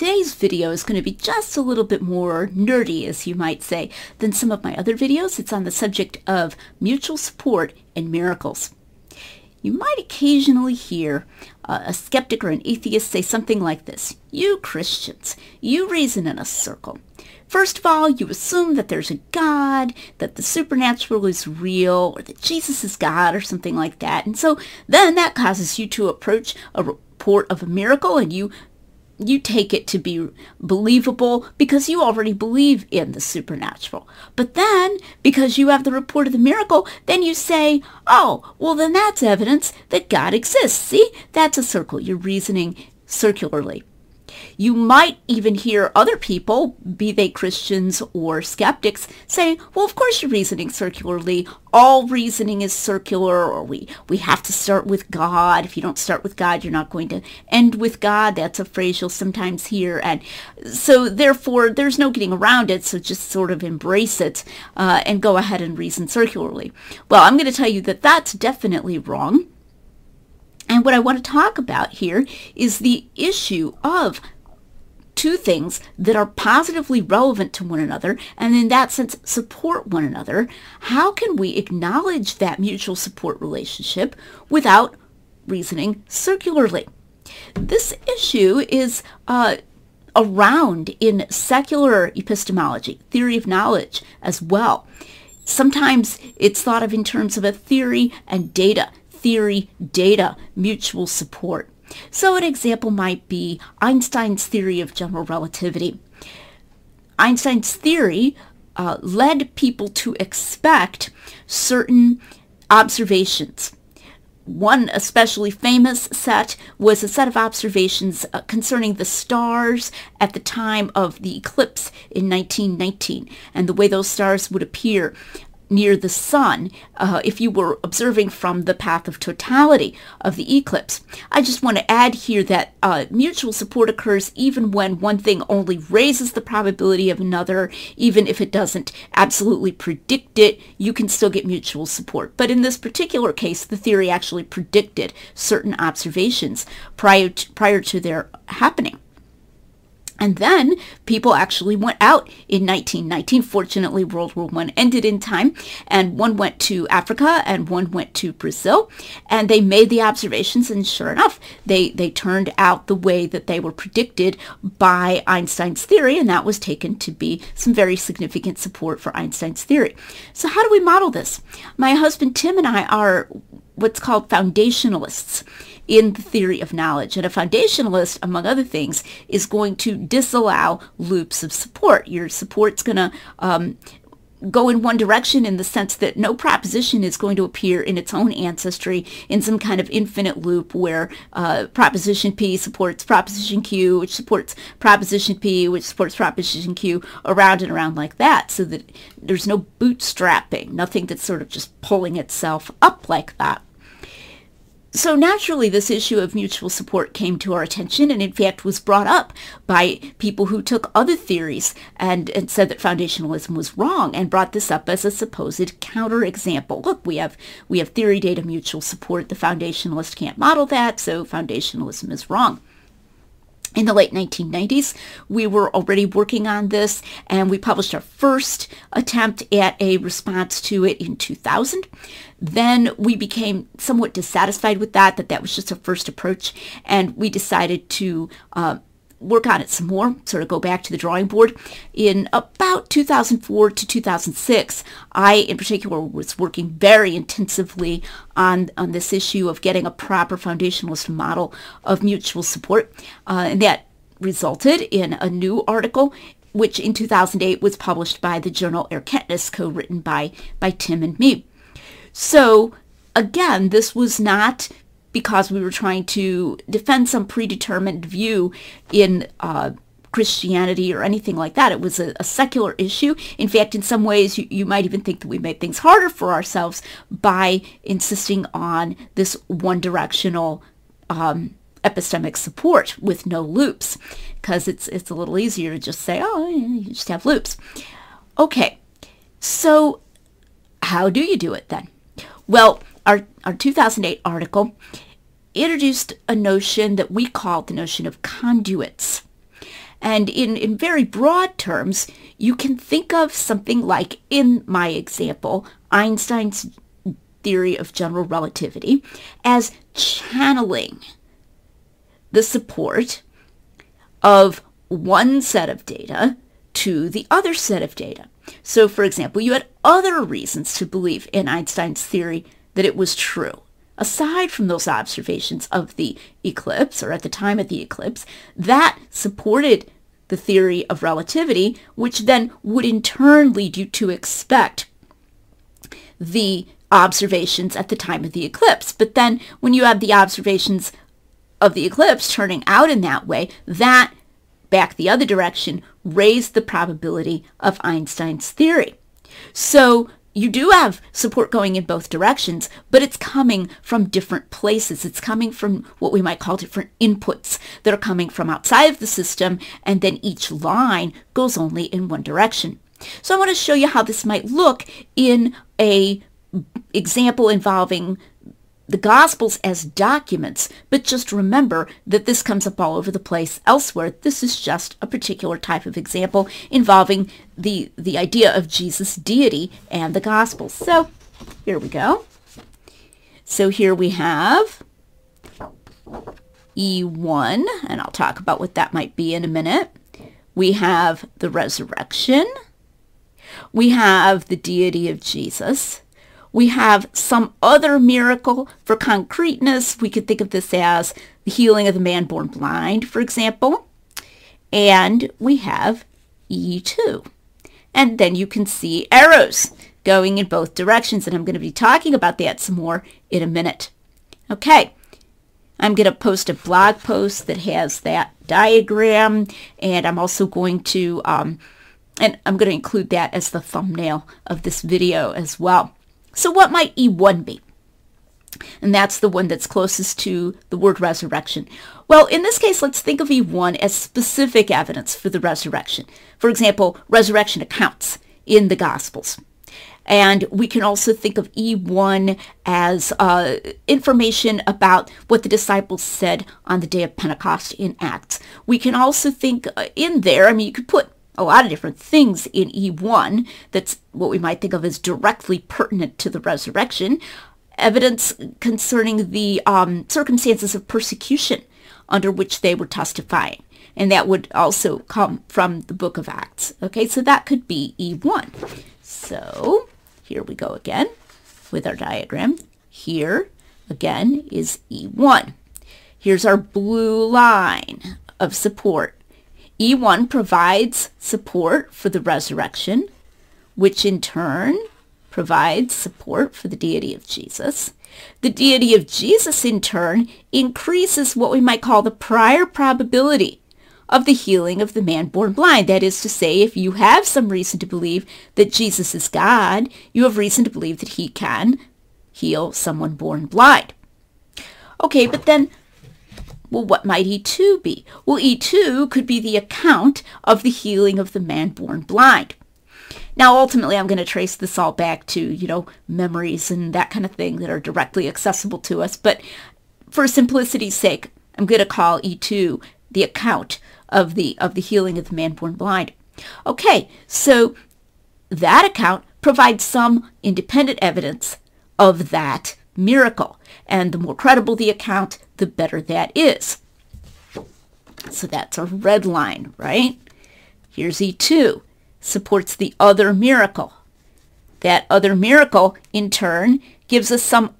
Today's video is going to be just a little bit more nerdy, as you might say, than some of my other videos. It's on the subject of mutual support and miracles. You might occasionally hear uh, a skeptic or an atheist say something like this. You Christians, you reason in a circle. First of all, you assume that there's a God, that the supernatural is real, or that Jesus is God, or something like that. And so then that causes you to approach a report of a miracle and you you take it to be believable because you already believe in the supernatural. But then, because you have the report of the miracle, then you say, oh, well, then that's evidence that God exists. See, that's a circle. You're reasoning circularly. You might even hear other people, be they Christians or skeptics, say, well, of course you're reasoning circularly. All reasoning is circular, or we, we have to start with God. If you don't start with God, you're not going to end with God. That's a phrase you'll sometimes hear. And so therefore, there's no getting around it. So just sort of embrace it uh, and go ahead and reason circularly. Well, I'm going to tell you that that's definitely wrong. And what I want to talk about here is the issue of two things that are positively relevant to one another and in that sense support one another. How can we acknowledge that mutual support relationship without reasoning circularly? This issue is uh, around in secular epistemology, theory of knowledge as well. Sometimes it's thought of in terms of a theory and data theory, data, mutual support. So an example might be Einstein's theory of general relativity. Einstein's theory uh, led people to expect certain observations. One especially famous set was a set of observations uh, concerning the stars at the time of the eclipse in 1919 and the way those stars would appear near the sun uh, if you were observing from the path of totality of the eclipse. I just want to add here that uh, mutual support occurs even when one thing only raises the probability of another, even if it doesn't absolutely predict it, you can still get mutual support. But in this particular case, the theory actually predicted certain observations prior to, prior to their happening. And then people actually went out in 1919. Fortunately, World War I ended in time, and one went to Africa and one went to Brazil, and they made the observations, and sure enough, they, they turned out the way that they were predicted by Einstein's theory, and that was taken to be some very significant support for Einstein's theory. So how do we model this? My husband Tim and I are what's called foundationalists in the theory of knowledge. And a foundationalist, among other things, is going to disallow loops of support. Your support's going to um, go in one direction in the sense that no proposition is going to appear in its own ancestry in some kind of infinite loop where uh, proposition P supports proposition Q, which supports proposition P, which supports proposition Q, around and around like that, so that there's no bootstrapping, nothing that's sort of just pulling itself up like that. So naturally, this issue of mutual support came to our attention and in fact was brought up by people who took other theories and, and said that foundationalism was wrong and brought this up as a supposed counterexample. Look, we have, we have theory data mutual support. The foundationalist can't model that, so foundationalism is wrong. In the late 1990s, we were already working on this and we published our first attempt at a response to it in 2000. Then we became somewhat dissatisfied with that, that that was just a first approach, and we decided to uh, work on it some more, sort of go back to the drawing board. In about 2004 to 2006, I in particular was working very intensively on, on this issue of getting a proper foundationalist model of mutual support. Uh, and that resulted in a new article which in 2008 was published by the journal Erkenntnis, co-written by, by Tim and me. So again, this was not because we were trying to defend some predetermined view in uh, Christianity or anything like that. It was a, a secular issue. In fact, in some ways, you, you, might even think that we made things harder for ourselves by insisting on this one-directional um, epistemic support with no loops, because it's it's a little easier to just say, oh, you just have loops. Okay, so how do you do it then? Well, our, our 2008 article introduced a notion that we called the notion of conduits. And in, in very broad terms, you can think of something like, in my example, Einstein's theory of general relativity as channeling the support of one set of data to the other set of data. So, for example, you had other reasons to believe in Einstein's theory that it was true. Aside from those observations of the eclipse, or at the time of the eclipse, that supported the theory of relativity, which then would in turn lead you to expect the observations at the time of the eclipse. But then when you have the observations of the eclipse turning out in that way, that back the other direction raised the probability of Einstein's theory. So you do have support going in both directions, but it's coming from different places. It's coming from what we might call different inputs that are coming from outside of the system, and then each line goes only in one direction. So I want to show you how this might look in a example involving the Gospels as documents, but just remember that this comes up all over the place elsewhere. This is just a particular type of example involving the, the idea of Jesus' deity and the Gospels. So here we go. So here we have E1, and I'll talk about what that might be in a minute. We have the resurrection. We have the deity of Jesus we have some other miracle for concreteness. We could think of this as the healing of the man born blind, for example. And we have E2. And then you can see arrows going in both directions. And I'm going to be talking about that some more in a minute. Okay. I'm going to post a blog post that has that diagram. And I'm also going to, um, and I'm going to include that as the thumbnail of this video as well. So what might E1 be? And that's the one that's closest to the word resurrection. Well, in this case, let's think of E1 as specific evidence for the resurrection. For example, resurrection accounts in the Gospels. And we can also think of E1 as uh, information about what the disciples said on the day of Pentecost in Acts. We can also think uh, in there, I mean, you could put a lot of different things in E1 that's what we might think of as directly pertinent to the resurrection. Evidence concerning the um, circumstances of persecution under which they were testifying. And that would also come from the book of Acts. Okay, so that could be E1. So here we go again with our diagram. Here again is E1. Here's our blue line of support E1 provides support for the resurrection, which in turn provides support for the deity of Jesus. The deity of Jesus, in turn, increases what we might call the prior probability of the healing of the man born blind. That is to say, if you have some reason to believe that Jesus is God, you have reason to believe that he can heal someone born blind. Okay, but then well, what might E2 be? Well, E2 could be the account of the healing of the man born blind. Now, ultimately, I'm going to trace this all back to, you know, memories and that kind of thing that are directly accessible to us. But for simplicity's sake, I'm going to call E2 the account of the, of the healing of the man born blind. Okay, so that account provides some independent evidence of that miracle. And the more credible the account, the better that is. So that's a red line, right? Here's E2, supports the other miracle. That other miracle, in turn, gives us some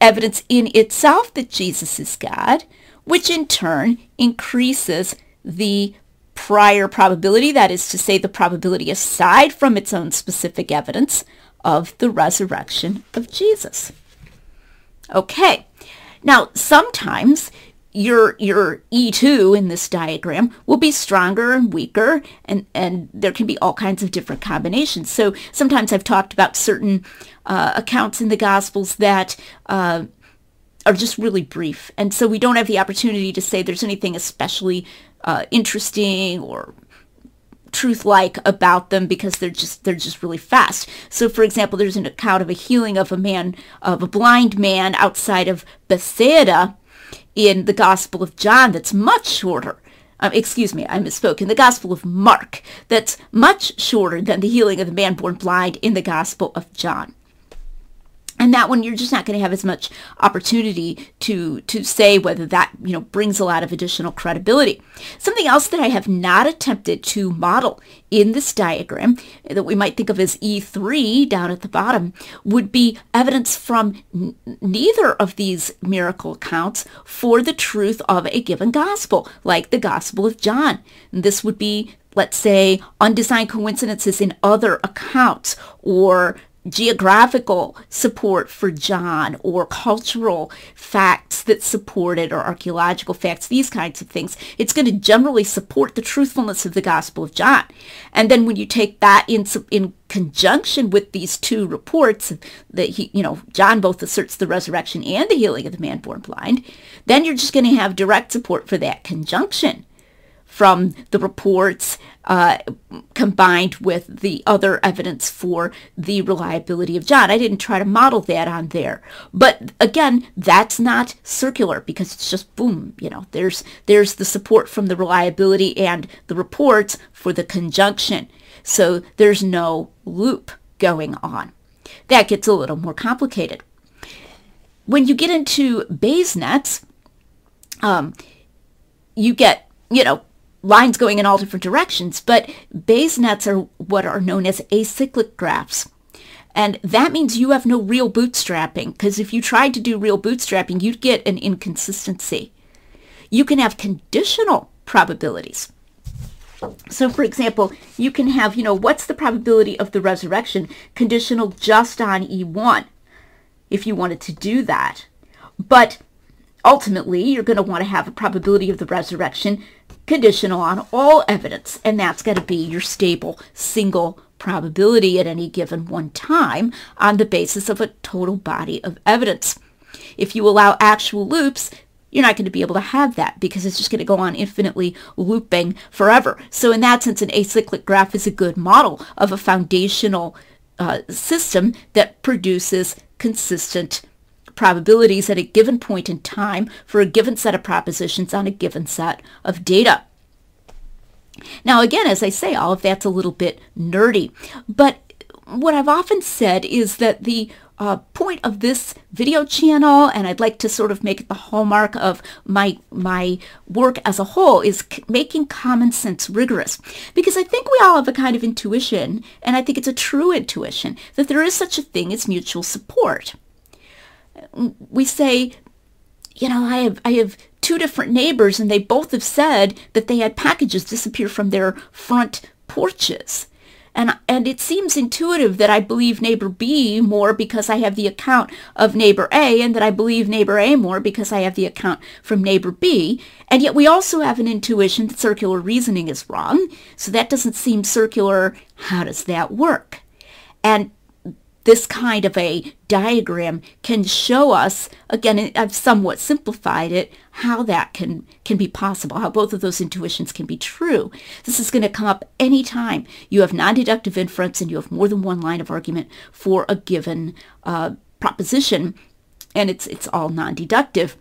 evidence in itself that Jesus is God, which in turn increases the prior probability, that is to say the probability aside from its own specific evidence of the resurrection of Jesus. Okay, now sometimes your your E2 in this diagram will be stronger and weaker and, and there can be all kinds of different combinations. So sometimes I've talked about certain uh, accounts in the Gospels that uh, are just really brief. And so we don't have the opportunity to say there's anything especially uh, interesting or truth-like about them because they're just they're just really fast. So for example, there's an account of a healing of a man of a blind man outside of Bethsaida in the Gospel of John that's much shorter um, excuse me, I misspoke, in the Gospel of Mark, that's much shorter than the healing of the man born blind in the Gospel of John. And that one, you're just not going to have as much opportunity to, to say whether that, you know, brings a lot of additional credibility. Something else that I have not attempted to model in this diagram that we might think of as E3 down at the bottom would be evidence from n- neither of these miracle accounts for the truth of a given gospel, like the Gospel of John. And this would be let's say, undesigned coincidences in other accounts or geographical support for John or cultural facts that support it or archaeological facts, these kinds of things. It's going to generally support the truthfulness of the Gospel of John. And then when you take that in, in conjunction with these two reports that he, you know, John both asserts the resurrection and the healing of the man born blind, then you're just going to have direct support for that conjunction from the reports uh, combined with the other evidence for the reliability of John. I didn't try to model that on there. But again, that's not circular because it's just boom, you know, there's there's the support from the reliability and the reports for the conjunction. So there's no loop going on. That gets a little more complicated. When you get into Bayes nets, um, you get, you know, lines going in all different directions, but Bayes nets are what are known as acyclic graphs. And that means you have no real bootstrapping, because if you tried to do real bootstrapping, you'd get an inconsistency. You can have conditional probabilities. So for example, you can have, you know, what's the probability of the resurrection conditional just on E1 if you wanted to do that. But ultimately, you're going to want to have a probability of the resurrection conditional on all evidence, and that's got to be your stable single probability at any given one time on the basis of a total body of evidence. If you allow actual loops, you're not going to be able to have that because it's just going to go on infinitely looping forever. So in that sense, an acyclic graph is a good model of a foundational uh, system that produces consistent probabilities at a given point in time for a given set of propositions on a given set of data. Now, again, as I say, all of that's a little bit nerdy, but what I've often said is that the uh, point of this video channel, and I'd like to sort of make it the hallmark of my my work as a whole, is c- making common sense rigorous. Because I think we all have a kind of intuition, and I think it's a true intuition, that there is such a thing as mutual support we say, you know, I have I have two different neighbors and they both have said that they had packages disappear from their front porches. And, and it seems intuitive that I believe neighbor B more because I have the account of neighbor A and that I believe neighbor A more because I have the account from neighbor B. And yet we also have an intuition that circular reasoning is wrong. So that doesn't seem circular. How does that work? And this kind of a diagram can show us, again, I've somewhat simplified it, how that can, can be possible, how both of those intuitions can be true. This is going to come up anytime you have non-deductive inference and you have more than one line of argument for a given uh, proposition, and it's, it's all non-deductive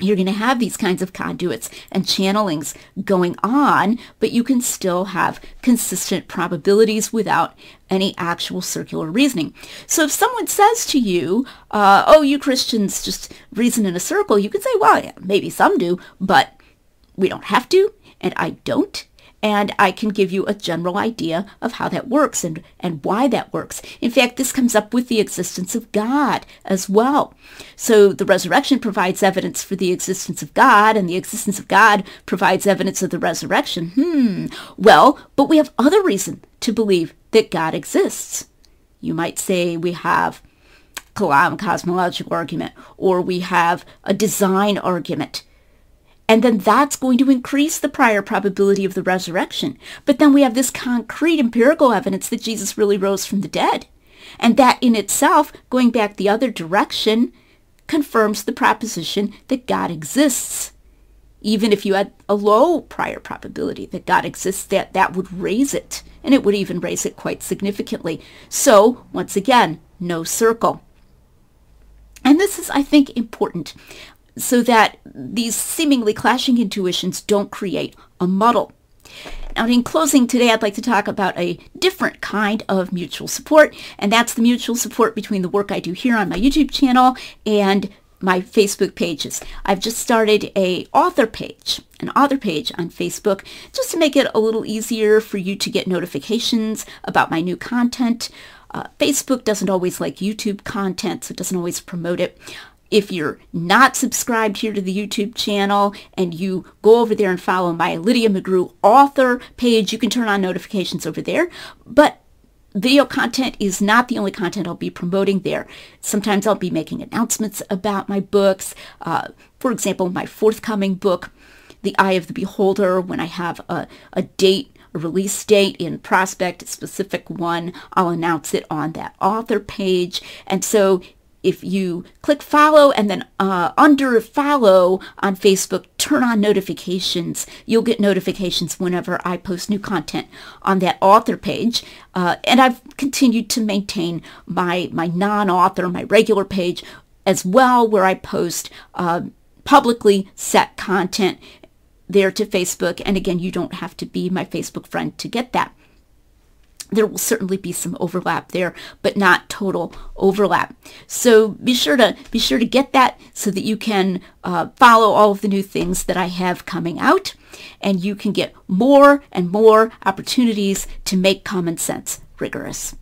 you're going to have these kinds of conduits and channelings going on, but you can still have consistent probabilities without any actual circular reasoning. So if someone says to you, uh, oh, you Christians just reason in a circle, you can say, well, yeah, maybe some do, but we don't have to, and I don't, and I can give you a general idea of how that works and, and why that works. In fact, this comes up with the existence of God as well. So the resurrection provides evidence for the existence of God, and the existence of God provides evidence of the resurrection. Hmm. Well, but we have other reason to believe that God exists. You might say we have Kalam cosmological argument, or we have a design argument and then that's going to increase the prior probability of the resurrection. But then we have this concrete empirical evidence that Jesus really rose from the dead. And that in itself, going back the other direction, confirms the proposition that God exists. Even if you had a low prior probability that God exists, that, that would raise it. And it would even raise it quite significantly. So, once again, no circle. And this is, I think, important so that these seemingly clashing intuitions don't create a muddle. Now, in closing today, I'd like to talk about a different kind of mutual support, and that's the mutual support between the work I do here on my YouTube channel and my Facebook pages. I've just started a author page, an author page on Facebook, just to make it a little easier for you to get notifications about my new content. Uh, Facebook doesn't always like YouTube content, so it doesn't always promote it. If you're not subscribed here to the YouTube channel and you go over there and follow my Lydia McGrew author page, you can turn on notifications over there. But video content is not the only content I'll be promoting there. Sometimes I'll be making announcements about my books. Uh, for example, my forthcoming book, The Eye of the Beholder, when I have a, a date, a release date in prospect, a specific one, I'll announce it on that author page. And so if you click follow and then uh, under follow on Facebook, turn on notifications. You'll get notifications whenever I post new content on that author page. Uh, and I've continued to maintain my, my non-author, my regular page as well, where I post uh, publicly set content there to Facebook. And again, you don't have to be my Facebook friend to get that there will certainly be some overlap there, but not total overlap. So be sure to be sure to get that so that you can uh, follow all of the new things that I have coming out, and you can get more and more opportunities to make common sense rigorous.